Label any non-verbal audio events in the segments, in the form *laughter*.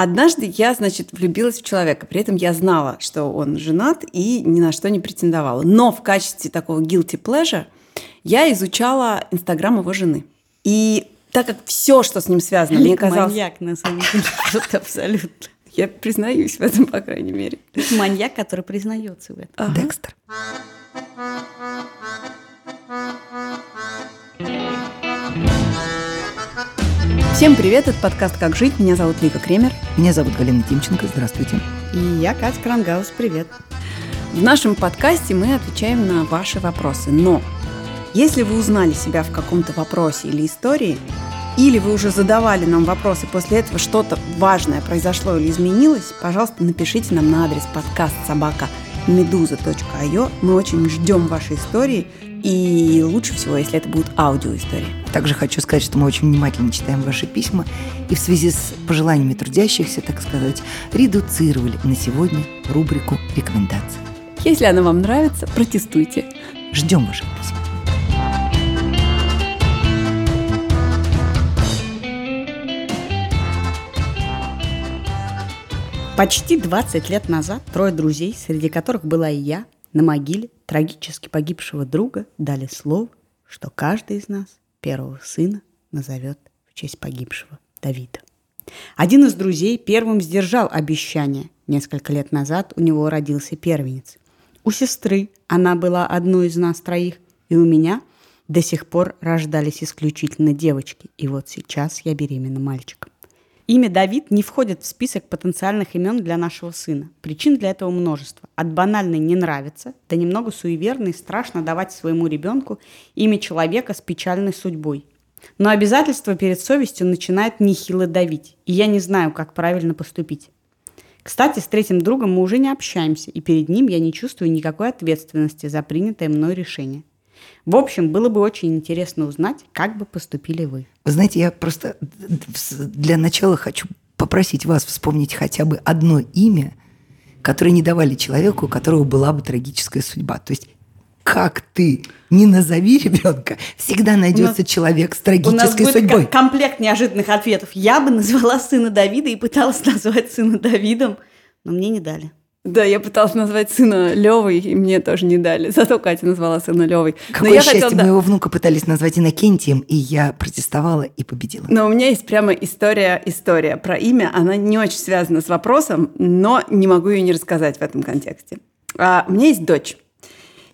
Однажды я, значит, влюбилась в человека. При этом я знала, что он женат и ни на что не претендовала. Но в качестве такого guilty pleasure я изучала Инстаграм его жены. И так как все, что с ним связано, мне казалось... маньяк, на самом деле, *laughs* просто абсолютно. Я признаюсь в этом, по крайней мере. Маньяк, который признается в этом. Ага. Всем привет, это подкаст «Как жить». Меня зовут Лика Кремер. Меня зовут Галина Тимченко. Здравствуйте. И я, Катя Крангаус, привет. В нашем подкасте мы отвечаем на ваши вопросы. Но если вы узнали себя в каком-то вопросе или истории, или вы уже задавали нам вопросы, после этого что-то важное произошло или изменилось, пожалуйста, напишите нам на адрес подкаст собака meduza.io. Мы очень ждем ваши истории, и лучше всего, если это будут аудиоистории. Также хочу сказать, что мы очень внимательно читаем ваши письма и в связи с пожеланиями трудящихся, так сказать, редуцировали на сегодня рубрику рекомендаций. Если она вам нравится, протестуйте. Ждем ваших писем. Почти 20 лет назад трое друзей, среди которых была и я, на могиле трагически погибшего друга дали слово, что каждый из нас первого сына назовет в честь погибшего Давида. Один из друзей первым сдержал обещание. Несколько лет назад у него родился первенец. У сестры она была одной из нас троих, и у меня до сих пор рождались исключительно девочки. И вот сейчас я беременна мальчиком. Имя Давид не входит в список потенциальных имен для нашего сына. Причин для этого множество. От банальной «не нравится» до немного суеверной страшно давать своему ребенку имя человека с печальной судьбой. Но обязательство перед совестью начинает нехило давить, и я не знаю, как правильно поступить. Кстати, с третьим другом мы уже не общаемся, и перед ним я не чувствую никакой ответственности за принятое мной решение. В общем, было бы очень интересно узнать, как бы поступили вы. Вы знаете, я просто для начала хочу попросить вас вспомнить хотя бы одно имя, которое не давали человеку, у которого была бы трагическая судьба. То есть как ты не назови ребенка, всегда найдется нас, человек с У нас трагической будет судьбой. как комплект неожиданных ответов. Я бы *laughs* назвала сына Давида и пыталась назвать сына Давидом, но мне не дали. Да, я пыталась назвать сына Левой, и мне тоже не дали. Зато Катя назвала сына Левой. Какое я счастье, хотела, да. моего внука пытались назвать Иннокентием, и я протестовала и победила. Но у меня есть прямо история, история про имя. Она не очень связана с вопросом, но не могу ее не рассказать в этом контексте. А, у меня есть дочь.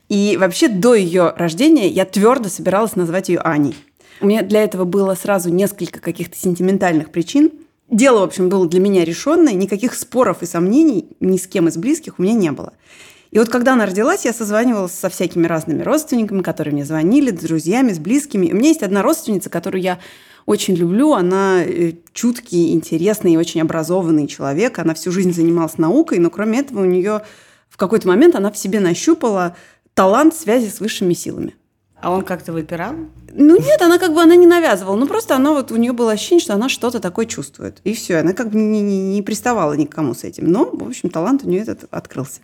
И вообще до ее рождения я твердо собиралась назвать ее Аней. У меня для этого было сразу несколько каких-то сентиментальных причин. Дело, в общем, было для меня решенное, никаких споров и сомнений ни с кем из близких у меня не было. И вот когда она родилась, я созванивалась со всякими разными родственниками, которые мне звонили, с друзьями, с близкими. И у меня есть одна родственница, которую я очень люблю. Она э, чуткий, интересный и очень образованный человек. Она всю жизнь занималась наукой, но кроме этого у нее в какой-то момент она в себе нащупала талант связи с высшими силами. А он как-то выпирал? Ну нет, она как бы она не навязывала, ну просто она вот у нее было ощущение, что она что-то такое чувствует. И все, она как бы не, не, не приставала никому с этим. Но, в общем, талант у нее этот открылся.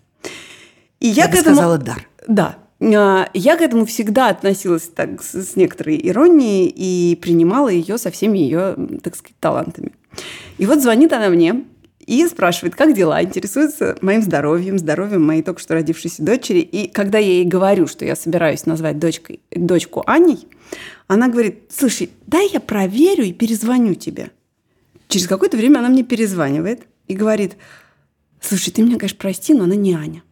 И я, Я к этому... сказала дар. Да. А, Я к этому всегда относилась так с некоторой иронией и принимала ее со всеми ее, так сказать, талантами. И вот звонит она мне и спрашивает, как дела, интересуется моим здоровьем, здоровьем моей только что родившейся дочери. И когда я ей говорю, что я собираюсь назвать дочкой, дочку Аней, она говорит, слушай, дай я проверю и перезвоню тебе. Через какое-то время она мне перезванивает и говорит, слушай, ты меня, конечно, прости, но она не Аня.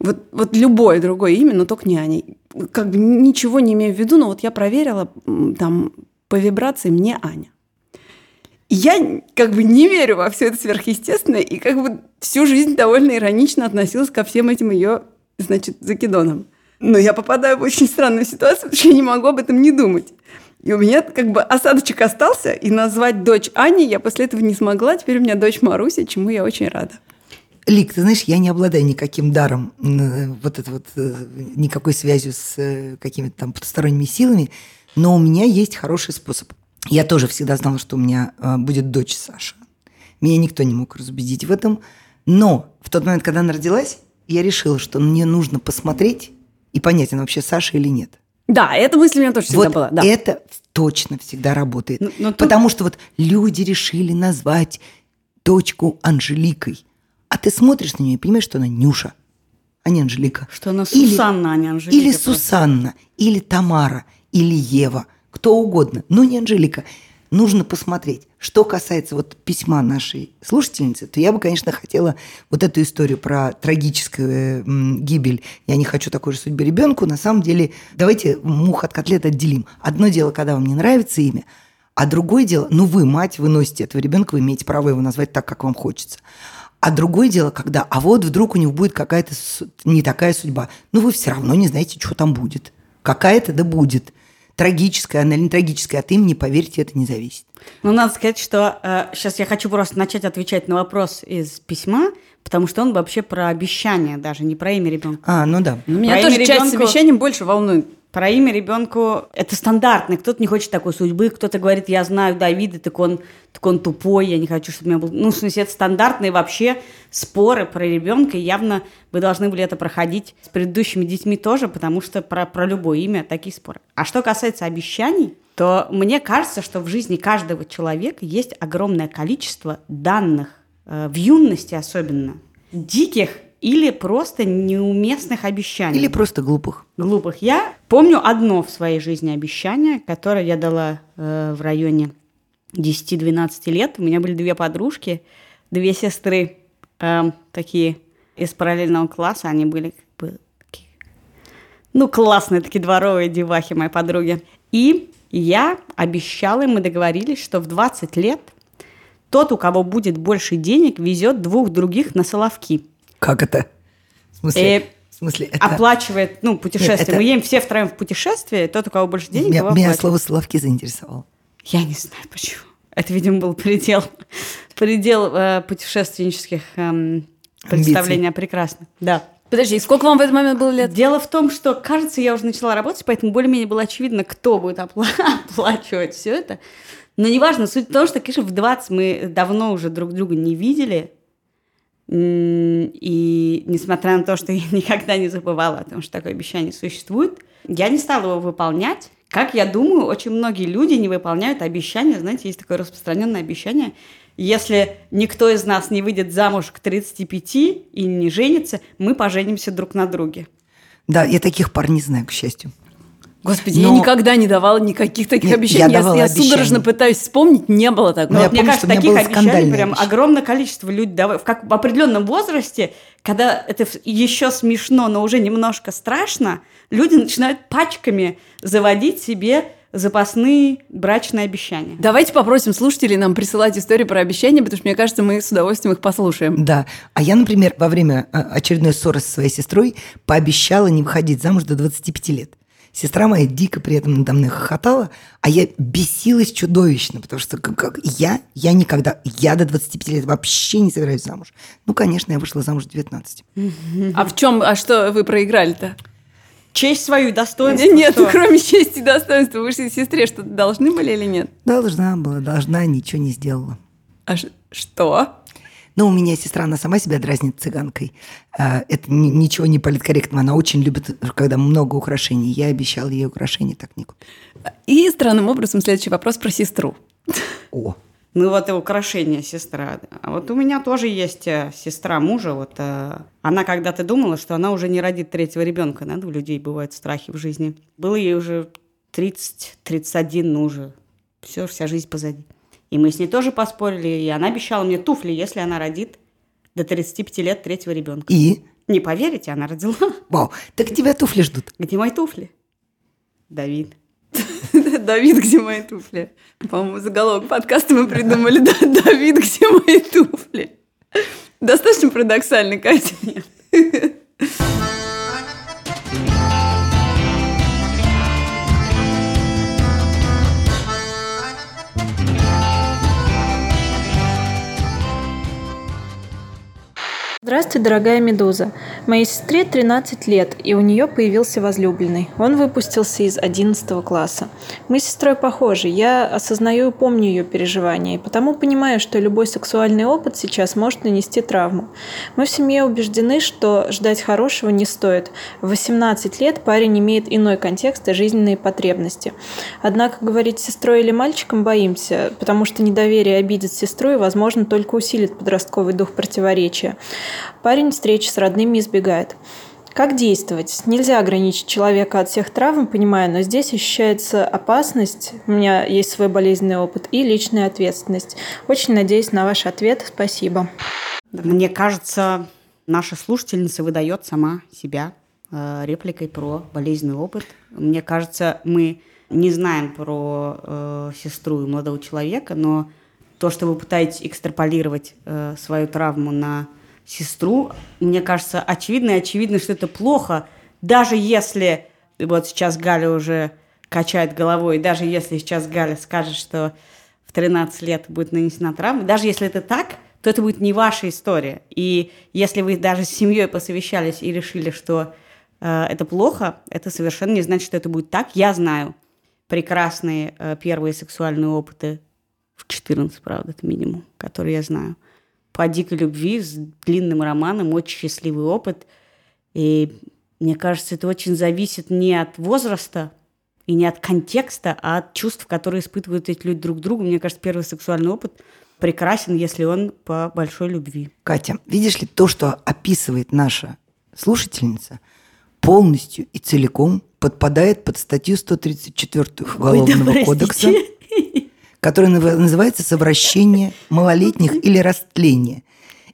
Вот, вот любое другое имя, но только не Аня. Как бы ничего не имею в виду, но вот я проверила, там, по вибрации мне Аня. Я как бы не верю во все это сверхъестественное и как бы всю жизнь довольно иронично относилась ко всем этим ее, значит, закидонам. Но я попадаю в очень странную ситуацию, *laughs* потому что я не могу об этом не думать. И у меня как бы осадочек остался, и назвать дочь Ани я после этого не смогла. Теперь у меня дочь Маруся, чему я очень рада. Лик, ты знаешь, я не обладаю никаким даром, вот это вот, э, никакой связью с э, какими-то там потусторонними силами, но у меня есть хороший способ. Я тоже всегда знала, что у меня э, будет дочь Саша. Меня никто не мог разубедить в этом. Но в тот момент, когда она родилась, я решила, что мне нужно посмотреть и понять, она вообще Саша или нет. Да, эта мысль у меня тоже всегда вот была. Да. это точно всегда работает. Ну, но тут- Потому что вот люди решили назвать дочку Анжеликой. А ты смотришь на нее и понимаешь, что она Нюша, а не Анжелика. Что она Или- Сусанна, а не Анжелика. Или просто. Сусанна, или Тамара, или Ева, кто угодно, но не Анжелика. Нужно посмотреть. Что касается вот письма нашей слушательницы, то я бы, конечно, хотела вот эту историю про трагическую м, гибель «Я не хочу такой же судьбы ребенку». На самом деле, давайте мух от котлет отделим. Одно дело, когда вам не нравится имя, а другое дело, ну вы, мать, вы носите этого ребенка, вы имеете право его назвать так, как вам хочется. А другое дело, когда, а вот вдруг у него будет какая-то не такая судьба. Ну, вы все равно не знаете, что там будет. Какая-то да будет. Трагическая она или не трагическая, от имени, поверьте, это не зависит. Ну, надо сказать, что сейчас я хочу просто начать отвечать на вопрос из письма, потому что он вообще про обещание даже, не про имя ребенка. А, ну да. Ну, Меня Про тоже часть с ребенку- обещанием больше волнует. Про имя ребенку это стандартно. Кто-то не хочет такой судьбы, кто-то говорит, я знаю Давида, так он, так он тупой, я не хочу, чтобы у меня был... Ну, в смысле, это стандартные вообще споры про ребенка, и явно вы должны были это проходить с предыдущими детьми тоже, потому что про, про любое имя такие споры. А что касается обещаний, то мне кажется, что в жизни каждого человека есть огромное количество данных, э, в юности особенно, диких или просто неуместных обещаний Или просто глупых. глупых. Я помню одно в своей жизни обещание, которое я дала э, в районе 10-12 лет. У меня были две подружки, две сестры, эм, такие из параллельного класса. Они были как бы такие, ну, классные такие дворовые девахи, мои подруги. И я обещала им, мы договорились, что в 20 лет тот, у кого будет больше денег, везет двух других на Соловки. Как это? В смысле, Э, в смысле это... Оплачивает, ну, путешествие. Нет, это- Мы едем все втроем в путешествие, тот, у кого больше денег, меня, его меня слово «Соловки» заинтересовало. Я не знаю почему. Это, видимо, был предел, предел э, путешественнических эм, представлений о прекрасном. Да. Подожди, сколько вам в этот момент было лет? Дело в том, что, кажется, я уже начала работать, поэтому более-менее было очевидно, кто будет опла- *laughs* оплачивать все это. Но неважно, суть в том, что, конечно, в 20 мы давно уже друг друга не видели. И несмотря на то, что я *laughs* никогда не забывала о том, что такое обещание существует, я не стала его выполнять. Как я думаю, очень многие люди не выполняют обещания. Знаете, есть такое распространенное обещание. Если никто из нас не выйдет замуж к 35 и не женится, мы поженимся друг на друге. Да, я таких пар не знаю, к счастью. Господи, я Но- никогда не давала никаких таких Нет, обещаний. я Я, давала я обещания. судорожно пытаюсь вспомнить, не было такого. я Вот мне помню, кажется, что у меня таких было обещаний прям обещание. огромное количество людей давали. В, как, в определенном возрасте, когда это еще смешно, но уже немножко страшно, люди начинают пачками заводить себе запасные брачные обещания. Давайте попросим слушателей нам присылать истории про обещания, потому что мне кажется, мы с удовольствием их послушаем. Да. А я, например, во время а, очередной ссоры со своей сестрой пообещала не выходить замуж до 25 лет. Сестра моя дико при этом надо мной хохотала, а я бесилась чудовищно, потому что как, как я, я никогда, я до 25 лет вообще не собираюсь замуж. Ну, конечно, я вышла замуж в 19. А в чем, а что вы проиграли-то? Честь свою и достоинство. Нет, что? кроме чести и достоинства, вы же сестре что-то должны были или нет? Должна была, должна, ничего не сделала. А ш- что? Но у меня сестра, она сама себя дразнит цыганкой. А, Это ни- ничего не политкорректно. Она очень любит, когда много украшений. Я обещала ей украшения, так не купила. И странным образом следующий вопрос про сестру. О, Ну вот и украшение сестра. А вот у меня тоже есть э, сестра мужа. Вот э, она когда-то думала, что она уже не родит третьего ребенка. Надо у людей бывают страхи в жизни. Было ей уже 30-31, ну уже все, вся жизнь позади. И мы с ней тоже поспорили, и она обещала мне туфли, если она родит до 35 лет третьего ребенка. и? Не поверите, она родила. *laughs* Вау, так тебя туфли ждут. Где мои туфли? Давид. *laughs* Давид, где мои туфли? По-моему, заголовок подкаста мы придумали. Да, *laughs* Давид, где мои туфли? Достаточно парадоксальный, Катя. Здравствуй, дорогая Медуза. Моей сестре 13 лет, и у нее появился возлюбленный. Он выпустился из 11 класса. Мы с сестрой похожи. Я осознаю и помню ее переживания, и потому понимаю, что любой сексуальный опыт сейчас может нанести травму. Мы в семье убеждены, что ждать хорошего не стоит. В 18 лет парень имеет иной контекст и жизненные потребности. Однако говорить с сестрой или мальчиком боимся, потому что недоверие обидит сестру и, возможно, только усилит подростковый дух противоречия. Парень встречи с родными избегает. Как действовать? Нельзя ограничить человека от всех травм, понимаю, но здесь ощущается опасность, у меня есть свой болезненный опыт и личная ответственность. Очень надеюсь на ваш ответ. Спасибо. Мне кажется, наша слушательница выдает сама себя э, репликой про болезненный опыт. Мне кажется, мы не знаем про э, сестру и молодого человека, но то, что вы пытаетесь экстраполировать э, свою травму на сестру, мне кажется, очевидно и очевидно, что это плохо, даже если, вот сейчас Галя уже качает головой, даже если сейчас Галя скажет, что в 13 лет будет нанесена травма, даже если это так, то это будет не ваша история. И если вы даже с семьей посовещались и решили, что э, это плохо, это совершенно не значит, что это будет так. Я знаю прекрасные э, первые сексуальные опыты в 14, правда, это минимум, которые я знаю по дикой любви с длинным романом, очень счастливый опыт. И мне кажется, это очень зависит не от возраста и не от контекста, а от чувств, которые испытывают эти люди друг к другу. Мне кажется, первый сексуальный опыт прекрасен, если он по большой любви. Катя, видишь ли, то, что описывает наша слушательница, полностью и целиком подпадает под статью 134 Уголовного Ой, да, кодекса которое называется «совращение малолетних» или «растление».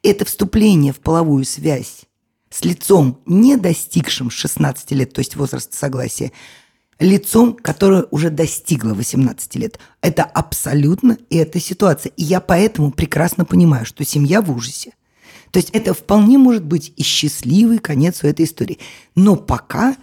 Это вступление в половую связь с лицом, не достигшим 16 лет, то есть возраста согласия, лицом, которое уже достигло 18 лет. Это абсолютно эта ситуация. И я поэтому прекрасно понимаю, что семья в ужасе. То есть это вполне может быть и счастливый конец у этой истории. Но пока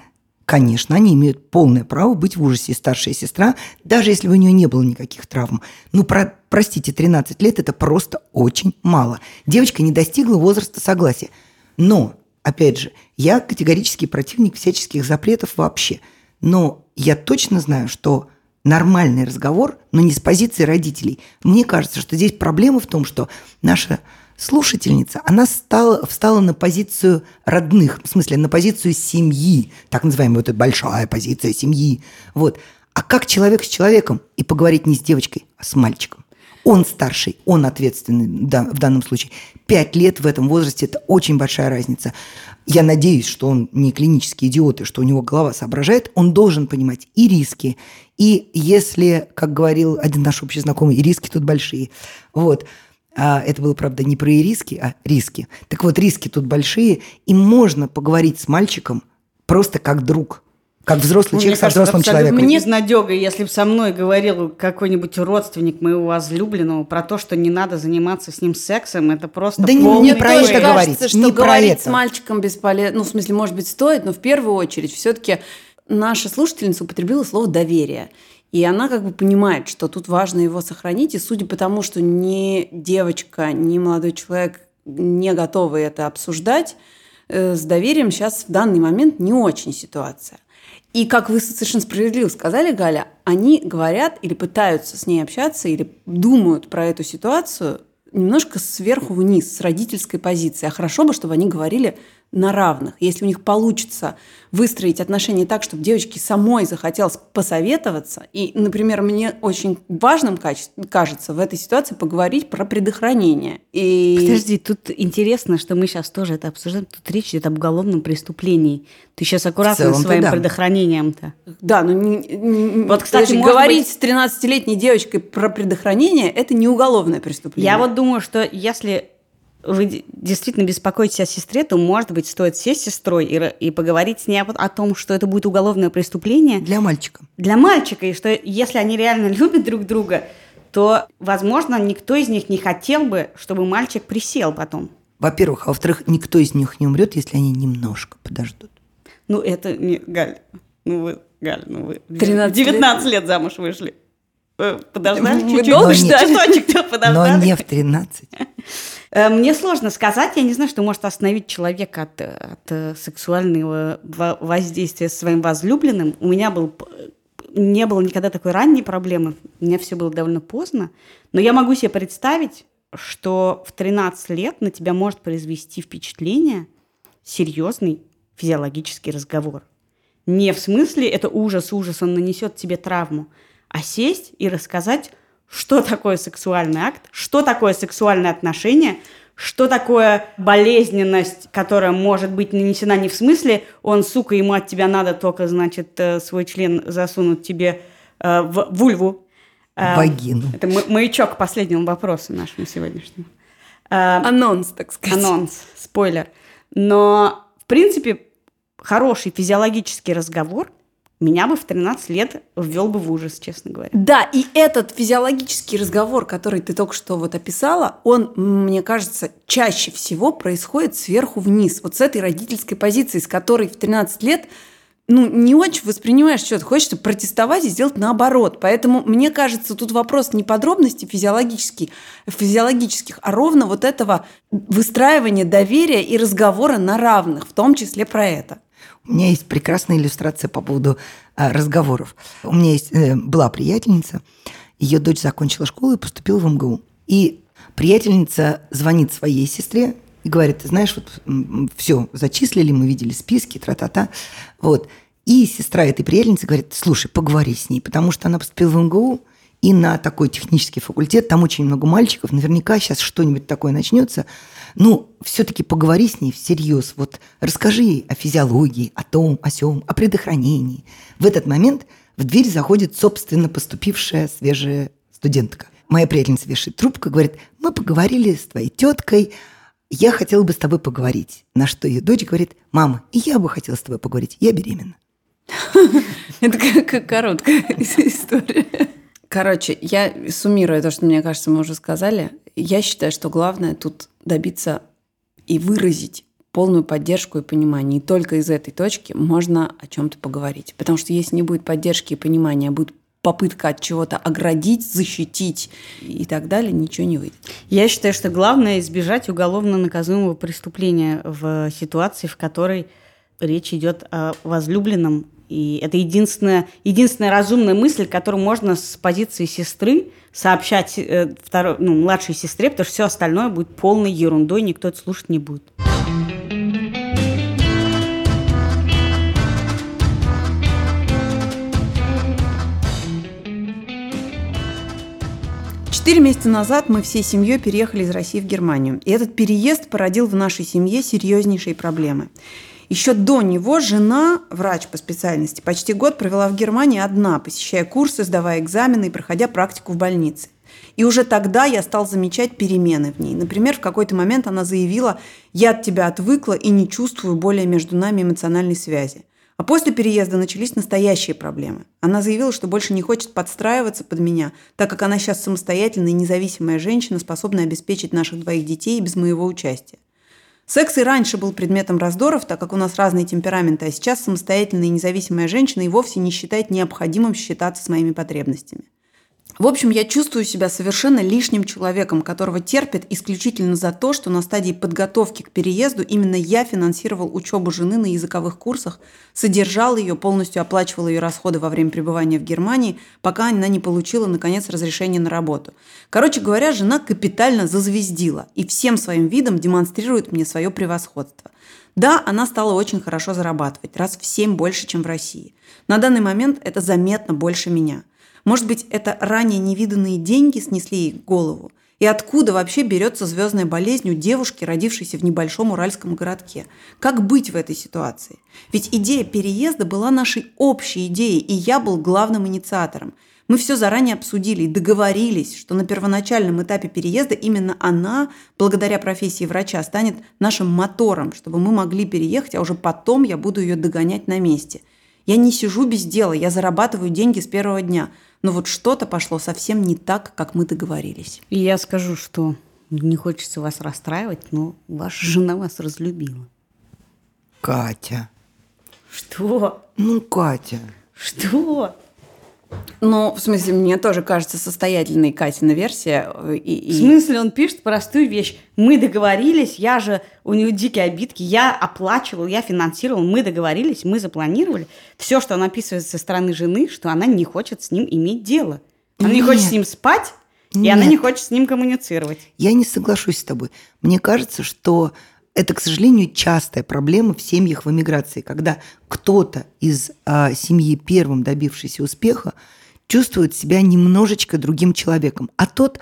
Конечно, они имеют полное право быть в ужасе. Старшая сестра, даже если у нее не было никаких травм. Ну, про, простите, 13 лет – это просто очень мало. Девочка не достигла возраста согласия. Но, опять же, я категорический противник всяческих запретов вообще. Но я точно знаю, что нормальный разговор, но не с позиции родителей. Мне кажется, что здесь проблема в том, что наша слушательница, она стала, встала на позицию родных, в смысле на позицию семьи, так называемая вот эта большая позиция семьи. Вот. А как человек с человеком и поговорить не с девочкой, а с мальчиком? Он старший, он ответственный да, в данном случае. Пять лет в этом возрасте – это очень большая разница. Я надеюсь, что он не клинический идиот, и что у него голова соображает. Он должен понимать и риски, и если, как говорил один наш общий знакомый, и риски тут большие. Вот – а, это было, правда, не про риски, а риски. Так вот, риски тут большие, и можно поговорить с мальчиком просто как друг, как взрослый ну, человек со взрослым человеком. Мне надега, если бы со мной говорил какой-нибудь родственник моего возлюбленного про то, что не надо заниматься с ним сексом, это просто Да не, не про это кажется, говорить. что не говорить это. с мальчиком бесполезно. Ну, в смысле, может быть, стоит, но в первую очередь все-таки наша слушательница употребила слово «доверие». И она как бы понимает, что тут важно его сохранить. И судя по тому, что ни девочка, ни молодой человек не готовы это обсуждать, э, с доверием сейчас в данный момент не очень ситуация. И как вы совершенно справедливо сказали, Галя, они говорят или пытаются с ней общаться, или думают про эту ситуацию немножко сверху вниз, с родительской позиции. А хорошо бы, чтобы они говорили на равных. Если у них получится выстроить отношения так, чтобы девочке самой захотелось посоветоваться, и, например, мне очень важным кажется в этой ситуации поговорить про предохранение. И... Подожди, тут интересно, что мы сейчас тоже это обсуждаем. Тут речь идет об уголовном преступлении. Ты сейчас аккуратно своим да. предохранением-то. Да, ну не, вот, кстати, говорить быть... с 13-летней девочкой про предохранение – это не уголовное преступление. Я вот думаю, что если вы действительно беспокоитесь о сестре, то, может быть, стоит сесть с сестрой и, и поговорить с ней о, том, что это будет уголовное преступление. Для мальчика. Для мальчика. И что если они реально *laughs* любят друг друга, то, возможно, никто из них не хотел бы, чтобы мальчик присел потом. Во-первых. А во-вторых, никто из них не умрет, если они немножко подождут. Ну, это не... Галь, ну вы... Галь, ну вы... *laughs* 13 19 лет, лет замуж вышли. Подождали чуть-чуть. Вы долго ждали? Чуточек-то подождали. Но не в 13. *laughs* Э, Мне сложно сказать, я не знаю, что может остановить человека от, от э, сексуального во- воздействия со своим возлюбленным. У меня был, не было никогда такой ранней проблемы, у меня все было довольно поздно, но я могу себе представить, что в 13 лет на тебя может произвести впечатление серьезный физиологический разговор. Не в смысле это ужас, ужас, он нанесет тебе травму, а сесть и рассказать, что такое сексуальный акт, что такое сексуальное отношение, что такое болезненность, которая может быть нанесена не в смысле, он, сука, ему от тебя надо только, значит, э, свой член засунуть тебе э, в вульву. Э, Вагину. Это ма- маячок к последнему вопросу нашему сегодняшнему. Анонс, так сказать. анонс, спойлер. Но, в принципе, хороший физиологический разговор меня бы в 13 лет ввел бы в ужас, честно говоря. Да, и этот физиологический разговор, который ты только что вот описала, он, мне кажется, чаще всего происходит сверху вниз. Вот с этой родительской позиции, с которой в 13 лет ну, не очень воспринимаешь что-то, хочется протестовать и сделать наоборот. Поэтому, мне кажется, тут вопрос не подробностей физиологических, физиологических, а ровно вот этого выстраивания доверия и разговора на равных, в том числе про это. У меня есть прекрасная иллюстрация по поводу а, разговоров. У меня есть, э, была приятельница, ее дочь закончила школу и поступила в МГУ. И приятельница звонит своей сестре и говорит, знаешь, вот все, зачислили, мы видели списки, тра-та-та. Вот. И сестра этой приятельницы говорит, слушай, поговори с ней, потому что она поступила в МГУ, и на такой технический факультет, там очень много мальчиков, наверняка сейчас что-нибудь такое начнется. Ну, все-таки поговори с ней всерьез, вот расскажи ей о физиологии, о том, о сём, о предохранении. В этот момент в дверь заходит, собственно, поступившая свежая студентка. Моя приятельница вешает трубку, говорит, мы поговорили с твоей теткой, я хотела бы с тобой поговорить. На что ее дочь говорит, мама, и я бы хотела с тобой поговорить, я беременна. *laughs* Это как короткая *laughs* история. Короче, я суммирую то, что, мне кажется, мы уже сказали. Я считаю, что главное тут добиться и выразить полную поддержку и понимание. И только из этой точки можно о чем-то поговорить. Потому что если не будет поддержки и понимания, а будет попытка от чего-то оградить, защитить и так далее, ничего не выйдет. Я считаю, что главное избежать уголовно наказуемого преступления в ситуации, в которой речь идет о возлюбленном. И это единственная, единственная разумная мысль, которую можно с позиции сестры сообщать э, второй, ну, младшей сестре, потому что все остальное будет полной ерундой, никто это слушать не будет. Четыре месяца назад мы всей семьей переехали из России в Германию. И этот переезд породил в нашей семье серьезнейшие проблемы. Еще до него жена, врач по специальности, почти год провела в Германии одна, посещая курсы, сдавая экзамены и проходя практику в больнице. И уже тогда я стал замечать перемены в ней. Например, в какой-то момент она заявила, я от тебя отвыкла и не чувствую более между нами эмоциональной связи. А после переезда начались настоящие проблемы. Она заявила, что больше не хочет подстраиваться под меня, так как она сейчас самостоятельная и независимая женщина, способная обеспечить наших двоих детей без моего участия. Секс и раньше был предметом раздоров, так как у нас разные темпераменты, а сейчас самостоятельная и независимая женщина и вовсе не считает необходимым считаться с моими потребностями. В общем, я чувствую себя совершенно лишним человеком, которого терпят исключительно за то, что на стадии подготовки к переезду именно я финансировал учебу жены на языковых курсах, содержал ее, полностью оплачивал ее расходы во время пребывания в Германии, пока она не получила, наконец, разрешение на работу. Короче говоря, жена капитально зазвездила и всем своим видом демонстрирует мне свое превосходство. Да, она стала очень хорошо зарабатывать, раз в семь больше, чем в России. На данный момент это заметно больше меня – может быть, это ранее невиданные деньги снесли ей голову? И откуда вообще берется звездная болезнь у девушки, родившейся в небольшом уральском городке? Как быть в этой ситуации? Ведь идея переезда была нашей общей идеей, и я был главным инициатором. Мы все заранее обсудили и договорились, что на первоначальном этапе переезда именно она, благодаря профессии врача, станет нашим мотором, чтобы мы могли переехать, а уже потом я буду ее догонять на месте. Я не сижу без дела, я зарабатываю деньги с первого дня – но вот что-то пошло совсем не так, как мы договорились. И я скажу, что не хочется вас расстраивать, но ваша жена вас разлюбила. Катя. Что? Ну, Катя. Что? Ну, в смысле, мне тоже кажется состоятельной Катина версия. э, И, и... В смысле, он пишет простую вещь. Мы договорились, я же, у него дикие обидки, я оплачивал, я финансировал, мы договорились, мы запланировали. Все, что он описывает со стороны жены, что она не хочет с ним иметь дело. Она Нет. не хочет с ним спать, Нет. и она не хочет с ним коммуницировать. Я не соглашусь с тобой. Мне кажется, что это, к сожалению, частая проблема в семьях в эмиграции, когда кто-то из а, семьи первым добившийся успеха чувствует себя немножечко другим человеком, а тот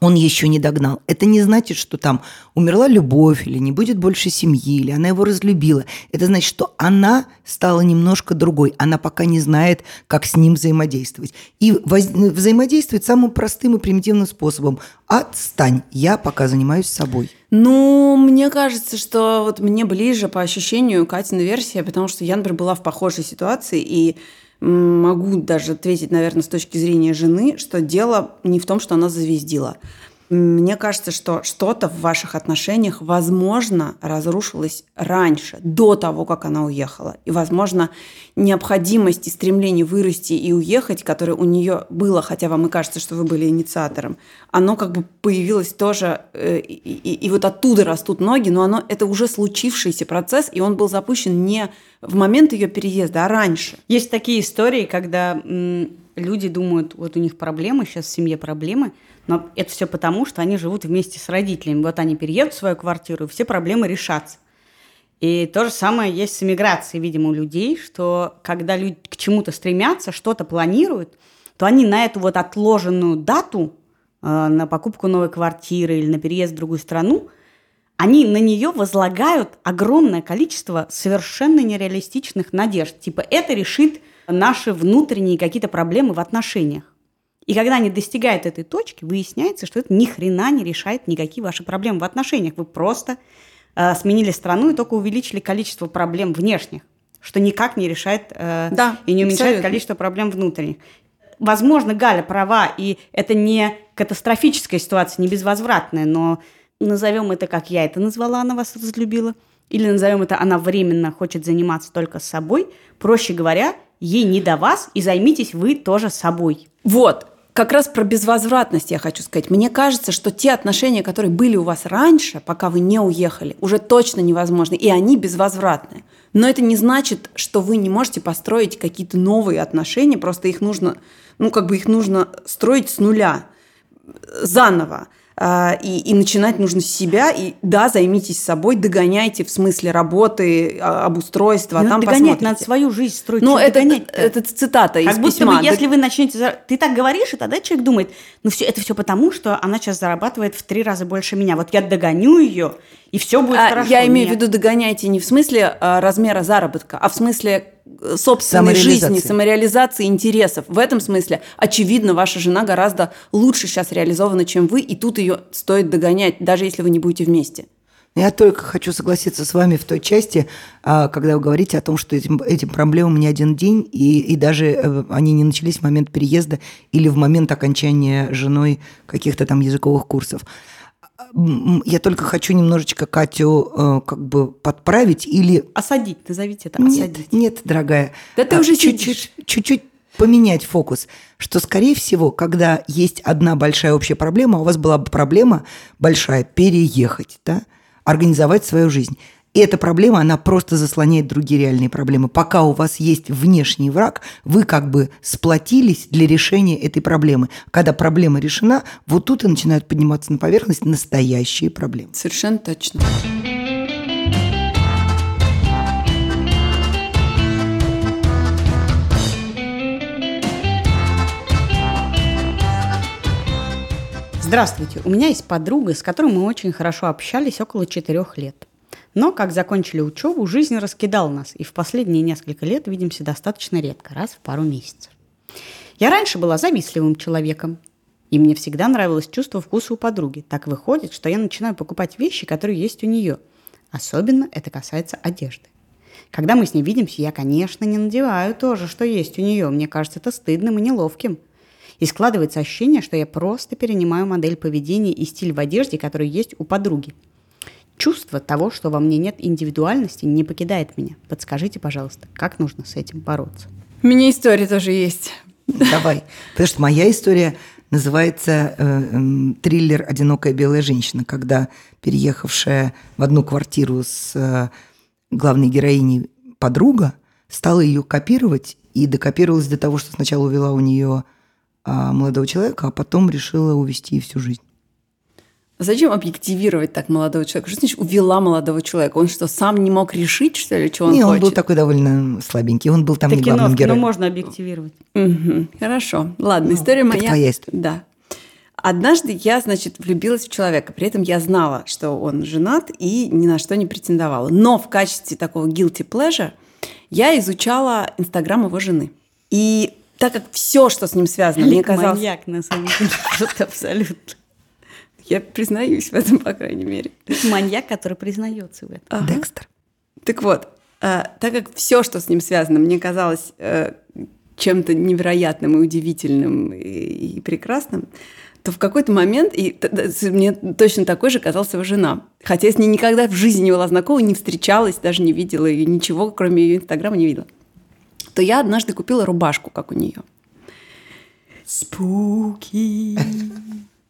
он еще не догнал. Это не значит, что там умерла любовь, или не будет больше семьи, или она его разлюбила. Это значит, что она стала немножко другой. Она пока не знает, как с ним взаимодействовать. И воз... взаимодействует самым простым и примитивным способом. Отстань, я пока занимаюсь собой. Ну, мне кажется, что вот мне ближе по ощущению Катина версия, потому что я, например, была в похожей ситуации, и могу даже ответить, наверное, с точки зрения жены, что дело не в том, что она зазвездила. Мне кажется, что что-то в ваших отношениях, возможно, разрушилось раньше, до того, как она уехала. И, возможно, необходимость и стремление вырасти и уехать, которое у нее было, хотя вам и кажется, что вы были инициатором, оно как бы появилось тоже, э, и, и, и вот оттуда растут ноги, но оно, это уже случившийся процесс, и он был запущен не в момент ее переезда, а раньше. Есть такие истории, когда люди думают, вот у них проблемы, сейчас в семье проблемы, но это все потому, что они живут вместе с родителями. Вот они переедут в свою квартиру, и все проблемы решатся. И то же самое есть с эмиграцией, видимо, у людей, что когда люди к чему-то стремятся, что-то планируют, то они на эту вот отложенную дату, э, на покупку новой квартиры или на переезд в другую страну, они на нее возлагают огромное количество совершенно нереалистичных надежд. Типа это решит наши внутренние какие-то проблемы в отношениях. И когда они достигают этой точки, выясняется, что это ни хрена не решает никакие ваши проблемы в отношениях. Вы просто э, сменили страну и только увеличили количество проблем внешних, что никак не решает э, да, и не уменьшает абсолютно. количество проблем внутренних. Возможно, Галя права, и это не катастрофическая ситуация, не безвозвратная, но назовем это, как я это назвала, она вас разлюбила, или назовем это, она временно хочет заниматься только с собой. Проще говоря, ей не до вас, и займитесь вы тоже собой. Вот, как раз про безвозвратность я хочу сказать. Мне кажется, что те отношения, которые были у вас раньше, пока вы не уехали, уже точно невозможны, и они безвозвратны. Но это не значит, что вы не можете построить какие-то новые отношения, просто их нужно, ну, как бы их нужно строить с нуля, заново. А, и, и начинать нужно с себя. И да, займитесь собой, догоняйте в смысле работы, а, обустройства. А там догонять, посмотрите. надо свою жизнь строить. Ну, это, это, это цитата как из будто письма. бы, если вы начнете... Ты так говоришь, и тогда человек думает, ну, все, это все потому, что она сейчас зарабатывает в три раза больше меня. Вот я догоню ее, и все будет а, хорошо. Я имею в виду догоняйте не в смысле а, размера заработка, а в смысле собственной жизни, самореализации интересов. В этом смысле, очевидно, ваша жена гораздо лучше сейчас реализована, чем вы, и тут ее стоит догонять, даже если вы не будете вместе. Я только хочу согласиться с вами в той части, а, когда вы говорите о том, что этим, этим проблемам не один день, и, и даже э, они не начались в момент переезда или в момент окончания женой каких-то там языковых курсов я только хочу немножечко Катю э, как бы подправить или... Осадить, назовите это, осадить. Нет, нет дорогая. Да ты а, уже чуть-чуть, чуть-чуть поменять фокус, что, скорее всего, когда есть одна большая общая проблема, у вас была бы проблема большая переехать, да, организовать свою жизнь. И эта проблема, она просто заслоняет другие реальные проблемы. Пока у вас есть внешний враг, вы как бы сплотились для решения этой проблемы. Когда проблема решена, вот тут и начинают подниматься на поверхность настоящие проблемы. Совершенно точно. Здравствуйте, у меня есть подруга, с которой мы очень хорошо общались около четырех лет. Но, как закончили учебу, жизнь раскидала нас, и в последние несколько лет видимся достаточно редко, раз в пару месяцев. Я раньше была завистливым человеком, и мне всегда нравилось чувство вкуса у подруги. Так выходит, что я начинаю покупать вещи, которые есть у нее. Особенно это касается одежды. Когда мы с ней видимся, я, конечно, не надеваю то же, что есть у нее. Мне кажется это стыдным и неловким. И складывается ощущение, что я просто перенимаю модель поведения и стиль в одежде, который есть у подруги – Чувство того, что во мне нет индивидуальности, не покидает меня. Подскажите, пожалуйста, как нужно с этим бороться? У меня история тоже есть Давай. Потому что моя история называется э, э, триллер «Одинокая белая женщина», когда переехавшая в одну квартиру с э, главной героиней подруга стала ее копировать и докопировалась до того, что сначала увела у нее а, молодого человека, а потом решила увести всю жизнь. Зачем объективировать так молодого человека? Что значит увела молодого человека? Он что, сам не мог решить, что ли, что он Не, хочет? он был такой довольно слабенький. Он был там Это не главным кино, героем. можно объективировать. Мгм. Хорошо. Ладно, история Ну, так моя. твоя история. Да. Однажды я, значит, влюбилась в человека. При этом я знала, что он женат и ни на что не претендовала. Но в качестве такого guilty pleasure я изучала Инстаграм его жены. И так как все, что с ним связано, мне казалось... Маньяк, на самом деле. *laughs* Абсолютно. Я признаюсь в этом, по крайней мере. Маньяк, который признается в этом. Ага. Декстер. Так вот, э, так как все, что с ним связано, мне казалось э, чем-то невероятным и удивительным и, и прекрасным, то в какой-то момент, и т- т- с- мне точно такой же казалась его жена. Хотя я с ней никогда в жизни не была знакома, не встречалась, даже не видела ее, ничего, кроме ее инстаграма, не видела. То я однажды купила рубашку, как у нее. Спуки.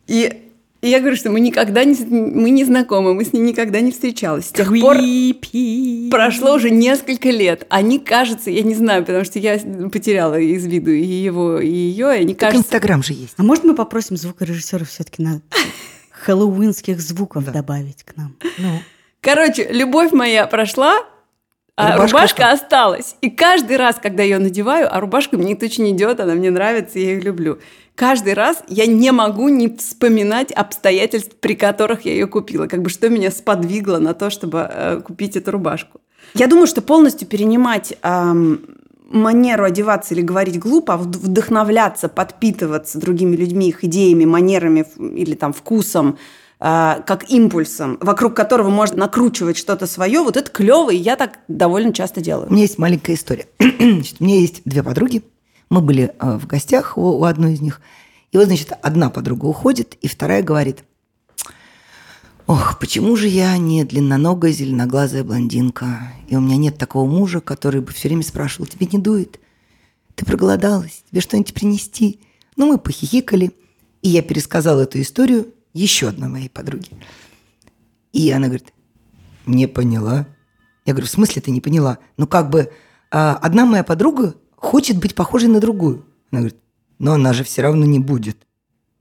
И, и я говорю, что мы никогда не, мы не знакомы, мы с ней никогда не встречались. С тех пор. Прошло уже несколько лет. Они, кажется, я не знаю, потому что я потеряла из виду и его, и ее, и они Так кажется... Инстаграм же есть. А может мы попросим звукорежиссера все-таки на *laughs* хэллоуинских звуков добавить к нам? Ну, Короче, любовь моя прошла, а Рубашка рубашка, осталась. И каждый раз, когда я ее надеваю, а рубашка мне это очень идет, она мне нравится, я ее люблю. Каждый раз я не могу не вспоминать обстоятельств, при которых я ее купила. Как бы что меня сподвигло на то, чтобы э, купить эту рубашку. Я думаю, что полностью перенимать ам, манеру одеваться или говорить глупо, а вд- вдохновляться, подпитываться другими людьми, их идеями, манерами или там вкусом, а, как импульсом, вокруг которого можно накручивать что-то свое, вот это клево, и я так довольно часто У делаю. меня есть маленькая история. *clears throat* Значит, у меня есть две подруги. Мы были э, в гостях у, у одной из них. И вот, значит, одна подруга уходит, и вторая говорит, ох, почему же я не длинноногая зеленоглазая блондинка, и у меня нет такого мужа, который бы все время спрашивал, тебе не дует? Ты проголодалась? Тебе что-нибудь принести? Ну, мы похихикали, и я пересказала эту историю еще одной моей подруге. И она говорит, не поняла. Я говорю, в смысле ты не поняла? Ну, как бы а, одна моя подруга хочет быть похожей на другую. Она говорит, но она же все равно не будет.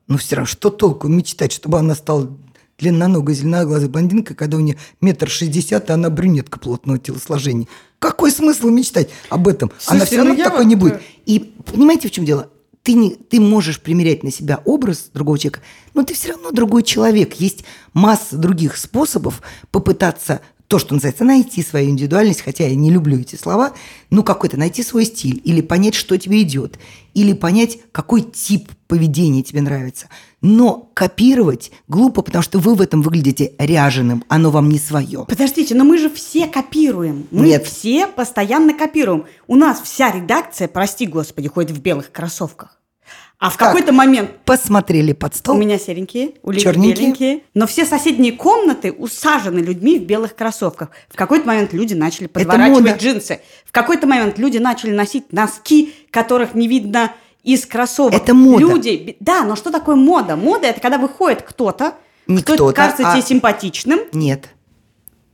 Ну, все равно, что толку мечтать, чтобы она стала длинноногой, зеленоглазой блондинкой, когда у нее метр шестьдесят, и она брюнетка плотного телосложения. Какой смысл мечтать об этом? она Слушайте, все равно ну я такой вот, не э, будет. И понимаете, в чем дело? Ты, не, ты можешь примерять на себя образ другого человека, но ты все равно другой человек. Есть масса других способов попытаться то, что называется, найти свою индивидуальность, хотя я не люблю эти слова, ну какой-то найти свой стиль, или понять, что тебе идет, или понять, какой тип поведения тебе нравится. Но копировать глупо, потому что вы в этом выглядите ряженым, оно вам не свое. Подождите, но мы же все копируем. Мы Нет. все постоянно копируем. У нас вся редакция, прости господи, ходит в белых кроссовках. А в Как? какой-то момент Посмотрели под у стол. меня серенькие, у Лили беленькие. Но все соседние комнаты усажены людьми в белых кроссовках. В какой-то момент люди начали подворачивать джинсы. В какой-то момент люди начали носить носки, которых не видно из кроссовок. Это мода. Люди, да, но что такое мода? Мода – это когда выходит кто-то, Не кто кто-то, кажется а- тебе симпатичным, Нет.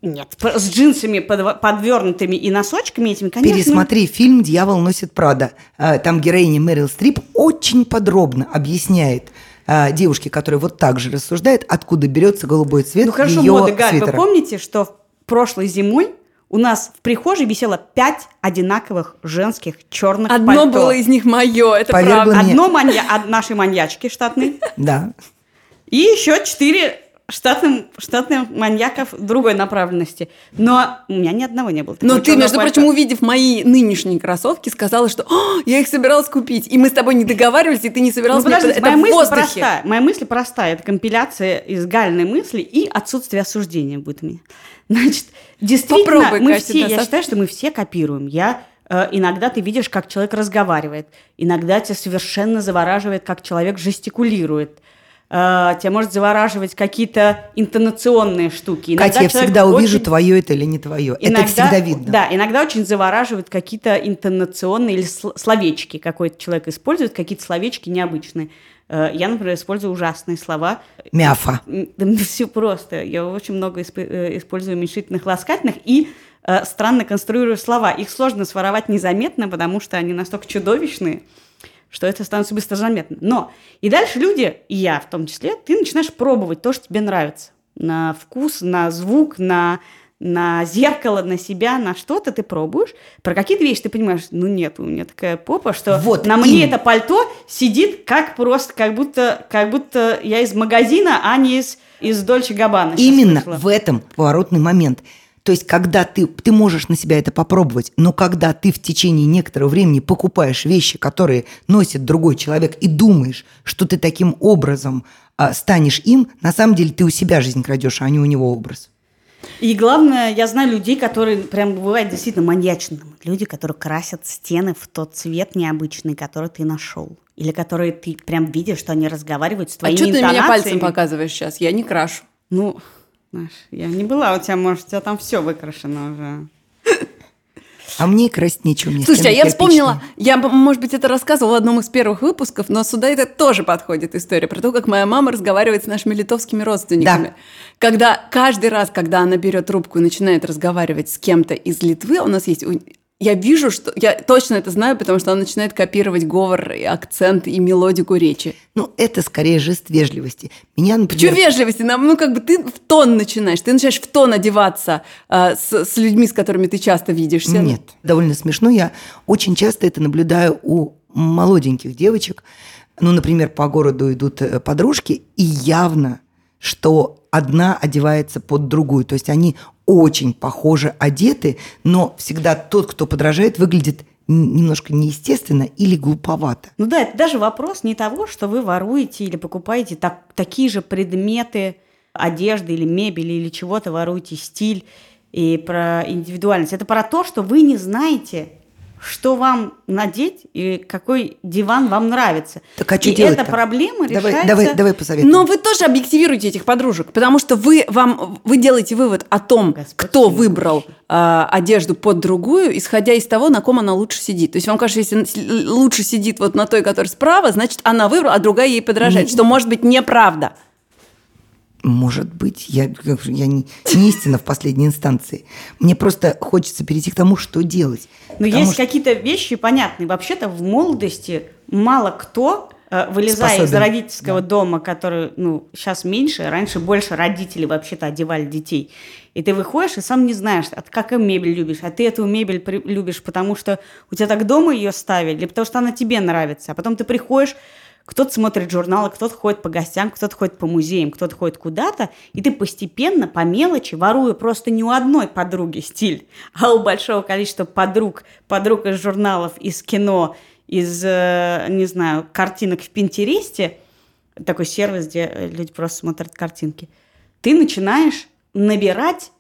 Нет, с джинсами подв- подвернутыми и носочками этими, конечно. Пересмотри фильм «Дьявол носит Прада». А, Там героиня Мэрил Стрип очень подробно объясняет а, девушке, которая вот так же рассуждает, откуда берется голубой цвет Ну хорошо, ее мода, Галь, свитера. вы помните, что в прошлой зимой у нас в прихожей висело пять одинаковых женских черных Одно пальто. было из них мое, это Поверь правда. мне. Одно манья... от нашей маньячки штатной, Да. и еще четыре штатным, штатных маньяков другой направленности. Но у меня ни одного не было. Но ты, между пальто. прочим, увидев мои нынешние кроссовки, сказала, что «А, я их собиралась купить. И мы с тобой не договаривались, и ты не Ну, собиралась мне подождите, это моя в мысль воздухе. простая. Моя мысль простая. Это компиляция из гальной мысли и отсутствие осуждения будет у меня. Значит, действительно, Попробуй, мы Катя, все, да, я со- считаю, что мы все копируем. Я э, иногда ты видишь, как человек разговаривает, иногда тебя совершенно завораживает, как человек жестикулирует. Э, тебя может завораживать какие-то интонационные штуки. Иногда Катя, я всегда очень... увижу, твое это или не твое. Иногда, это всегда видно. Да, иногда очень завораживают какие-то интонационные или словечки. Какой-то человек использует, какие-то словечки необычные. Э, я, например, использую ужасные слова. Мяфа. Да, все просто. Я очень много э, использую уменьшительных, ласкательных и э, странно конструирую слова. Их сложно своровать незаметно, потому что они настолько чудовищные, что это становится быстро заметно. Но и дальше люди, и я в том числе, ты начинаешь пробовать то, что тебе нравится. На вкус, на звук, на на зеркало, на себя, на что-то ты пробуешь. Про какие-то вещи ты понимаешь, ну нет, у меня такая попа, что вот, на мне это пальто сидит как просто, как будто, как будто я из магазина, а не из, из Дольче Габбана. Именно в этом поворотный момент. То есть, когда ты, ты можешь на себя это попробовать, но когда ты в течение некоторого времени покупаешь вещи, которые носит другой человек, и думаешь, что ты таким образом а, станешь им, на самом деле ты у себя жизнь крадешь, а не у него образ. И главное, я знаю людей, которые прям бывают действительно маньячными. Люди, которые красят стены в тот цвет необычный, который ты нашел. Или которые ты прям видишь, что они разговаривают с твоими А что ты меня пальцем показываешь сейчас? Я не крашу. Ну, знаешь, я не была у тебя, может, у тебя там все выкрашено уже. А мне красть нечего. Мне Слушайте, а я вспомнила, я, может быть, это рассказывала в одном из первых выпусков, но сюда это тоже подходит история про то, как моя мама разговаривает с нашими литовскими родственниками. Да. Когда каждый раз, когда она берет трубку и начинает разговаривать с кем-то из Литвы, у нас есть я вижу, что я точно это знаю, потому что она начинает копировать говор, и акцент и мелодику речи. Ну, это скорее жест вежливости. Меня, например... Почему вежливости? Ну, как бы ты в тон начинаешь, ты начинаешь в тон одеваться э, с, с людьми, с которыми ты часто видишься. Нет, довольно смешно. Я очень часто это наблюдаю у молоденьких девочек. Ну, например, по городу идут э, подружки, и явно что одна одевается под другую. То есть они очень похоже одеты, но всегда тот, кто подражает, выглядит немножко неестественно или глуповато. Ну да, это даже вопрос не того, что вы воруете или покупаете так, такие же предметы одежды или мебели или чего-то, воруете стиль и про индивидуальность. Это про то, что вы не знаете, что вам надеть и какой диван вам нравится. Так а что и делать эта проблема давай, решается... Давай, давай посоветуем. Но вы тоже объективируете этих подружек, потому что вы, вам, вы делаете вывод о том, Господь кто выбрал э, одежду под другую, исходя из того, на ком она лучше сидит. То есть вам кажется, если лучше сидит вот на той, которая справа, значит, она выбрала, а другая ей подражает, не, что может быть неправда. Может быть, я, я не, не истина в последней инстанции. Мне просто хочется перейти к тому, что делать. Но есть что... какие-то вещи понятные. Вообще-то в молодости мало кто э, вылезая Способен. из родительского да. дома, который, ну, сейчас меньше, раньше больше родители вообще-то одевали детей. И ты выходишь и сам не знаешь, а ты какую мебель любишь, а ты эту мебель любишь, потому что у тебя так дома ее ставили, или потому что она тебе нравится. А потом ты приходишь, кто-то смотрит журналы, кто-то ходит по гостям, кто-то ходит по музеям, кто-то ходит куда-то, и ты постепенно, по мелочи, воруя просто не у одной подруги стиль, а у большого количества подруг, подруг из журналов, из кино, из, э, не знаю, картинок в Пинтересте, такой сервис, где люди просто смотрят картинки, ты начинаешь набирать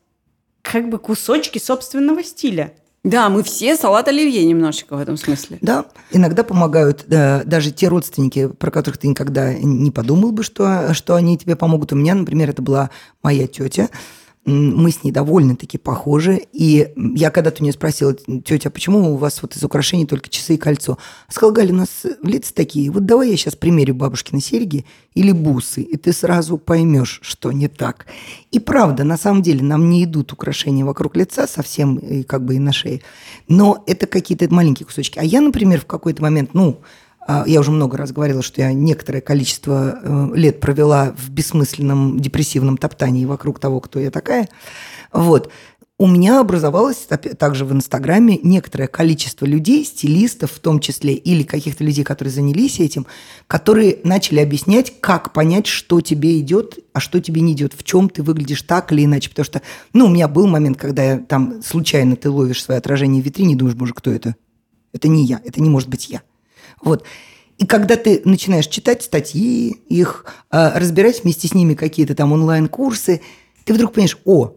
как бы кусочки собственного стиля – да, мы все салат оливье немножечко в этом смысле. Да, иногда помогают да, даже те родственники, про которых ты никогда не подумал бы, что, что они тебе помогут. У меня, например, это была моя тетя, мы с ней довольно-таки похожи. И я когда-то у нее спросила, тетя, почему у вас вот из украшений только часы и кольцо? Сказала, Галя, у нас лица такие, вот давай я сейчас примерю бабушкины серьги или бусы, и ты сразу поймешь, что не так. И правда, на самом деле, нам не идут украшения вокруг лица совсем, и как бы и на шее. Но это какие-то маленькие кусочки. А я, например, в какой-то момент, ну, я уже много раз говорила, что я некоторое количество э, лет провела в бессмысленном депрессивном топтании вокруг того, кто я такая. Вот. У меня образовалось также в Инстаграме некоторое количество людей, стилистов в том числе, или каких-то людей, которые занялись этим, которые начали объяснять, как понять, что тебе идет, а что тебе не идет, в чем ты выглядишь так или иначе. Потому что, ну, у меня был момент, когда я, там случайно ты ловишь свое отражение в витрине и думаешь, боже, кто это? Это не я, это не может быть я. Вот. И когда ты начинаешь читать статьи, их э, разбирать вместе с ними какие-то там онлайн-курсы, ты вдруг понимаешь, о,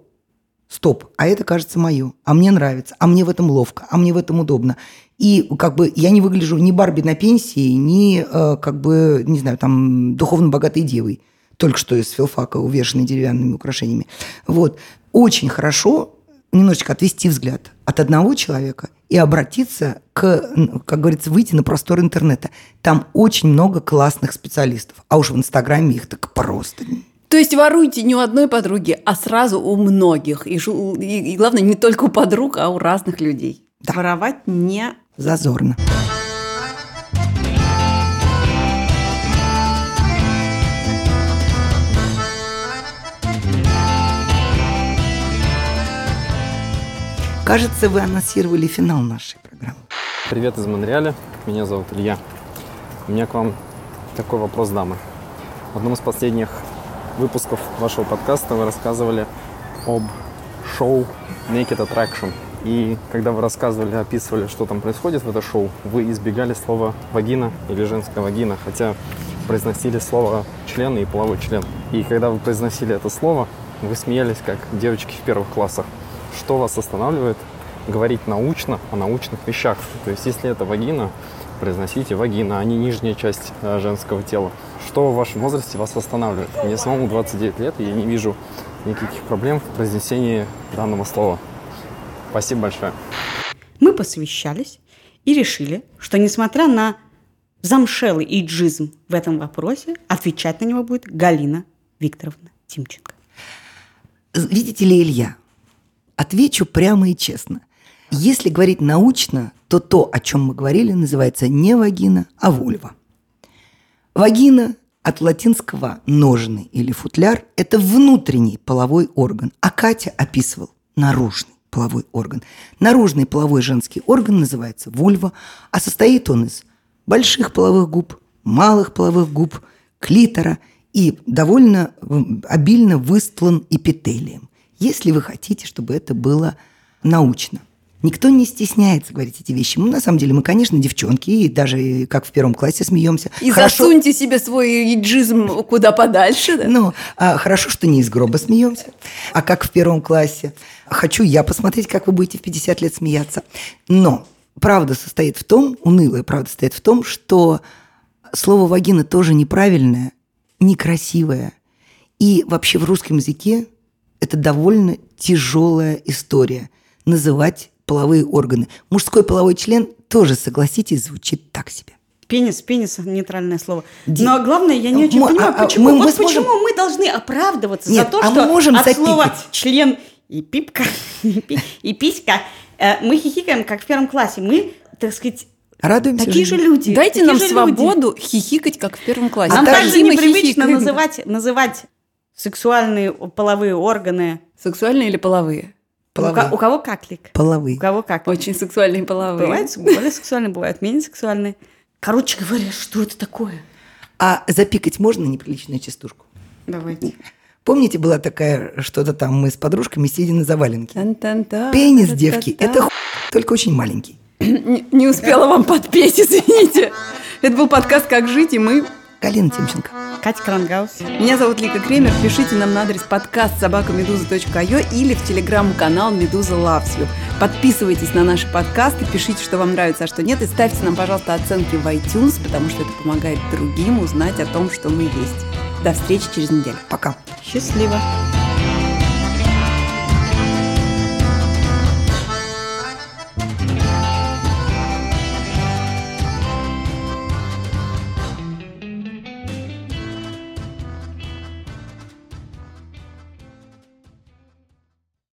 стоп, а это кажется мое, а мне нравится, а мне в этом ловко, а мне в этом удобно. И как бы я не выгляжу ни Барби на пенсии, ни э, как бы, не знаю, там, духовно богатой девой, только что из филфака, увешанной деревянными украшениями. Вот. Очень хорошо немножечко отвести взгляд от одного человека и обратиться к, как говорится, выйти на простор интернета. Там очень много классных специалистов. А уж в Инстаграме их так просто. То есть воруйте не у одной подруги, а сразу у многих. И, и, и главное, не только у подруг, а у разных людей. Да. Воровать не зазорно. Кажется, вы анонсировали финал нашей программы. Привет из Монреаля. Меня зовут Илья. У меня к вам такой вопрос, дамы. В одном из последних выпусков вашего подкаста вы рассказывали об шоу Naked Attraction. И когда вы рассказывали, описывали, что там происходит в это шоу, вы избегали слова вагина или женская вагина, хотя произносили слово член и половой член. И когда вы произносили это слово, вы смеялись, как девочки в первых классах что вас останавливает говорить научно о научных вещах. То есть, если это вагина, произносите вагина, а не нижняя часть э, женского тела. Что в вашем возрасте вас останавливает? Мне самому 29 лет, и я не вижу никаких проблем в произнесении данного слова. Спасибо большое. Мы посвящались и решили, что несмотря на замшелый иджизм в этом вопросе, отвечать на него будет Галина Викторовна Тимченко. Видите ли, Илья, Отвечу прямо и честно. Если говорить научно, то то, о чем мы говорили, называется не вагина, а вульва. Вагина от латинского «ножный» или «футляр» – это внутренний половой орган, а Катя описывал наружный половой орган. Наружный половой женский орган называется вульва, а состоит он из больших половых губ, малых половых губ, клитора и довольно обильно выстлан эпителием если вы хотите, чтобы это было научно. Никто не стесняется говорить эти вещи. Мы, на самом деле, мы, конечно, девчонки, и даже как в первом классе смеемся. И хорошо... засуньте себе свой иджизм куда подальше. Да? Ну, а, хорошо, что не из гроба смеемся, а как в первом классе. Хочу я посмотреть, как вы будете в 50 лет смеяться. Но правда состоит в том, унылая правда состоит в том, что слово «вагина» тоже неправильное, некрасивое. И вообще в русском языке это довольно тяжелая история. Называть половые органы. Мужской половой член тоже, согласитесь, звучит так себе. Пенис, пенис – нейтральное слово. Ди... Но главное, я не очень мы, понимаю, а, почему, мы, вот мы сможем... почему мы должны оправдываться Нет, за то, а что мы можем от запикать. слова член и пипка, *laughs* и писька э, мы хихикаем, как в первом классе. Мы, так сказать, Радуемся Такие жизни. же люди. Дайте нам свободу люди. хихикать, как в первом классе. Нам также непривычно называть, называть сексуальные половые органы. Сексуальные или половые? Половые. У, у кого каклик? Половые. У кого как? Очень сексуальные половые. Бывают более сексуальные, бывают менее сексуальные. Короче говоря, что это такое? А запикать можно неприличную частушку? Давайте. Помните, была такая что-то там, мы с подружками сидели на заваленке. Пенис, девки, это ху... только очень маленький. *clears throat* Не, не успела вам подпеть, извините. Это был подкаст «Как жить», и мы... Галина Тимченко. Катя Крангаус. Меня зовут Лика Кремер. Пишите нам на адрес подкаст собакамедуза.io или в телеграм-канал Медуза Loves You. Подписывайтесь на наши подкасты, пишите, что вам нравится, а что нет, и ставьте нам, пожалуйста, оценки в iTunes, потому что это помогает другим узнать о том, что мы есть. До встречи через неделю. Пока. Счастливо.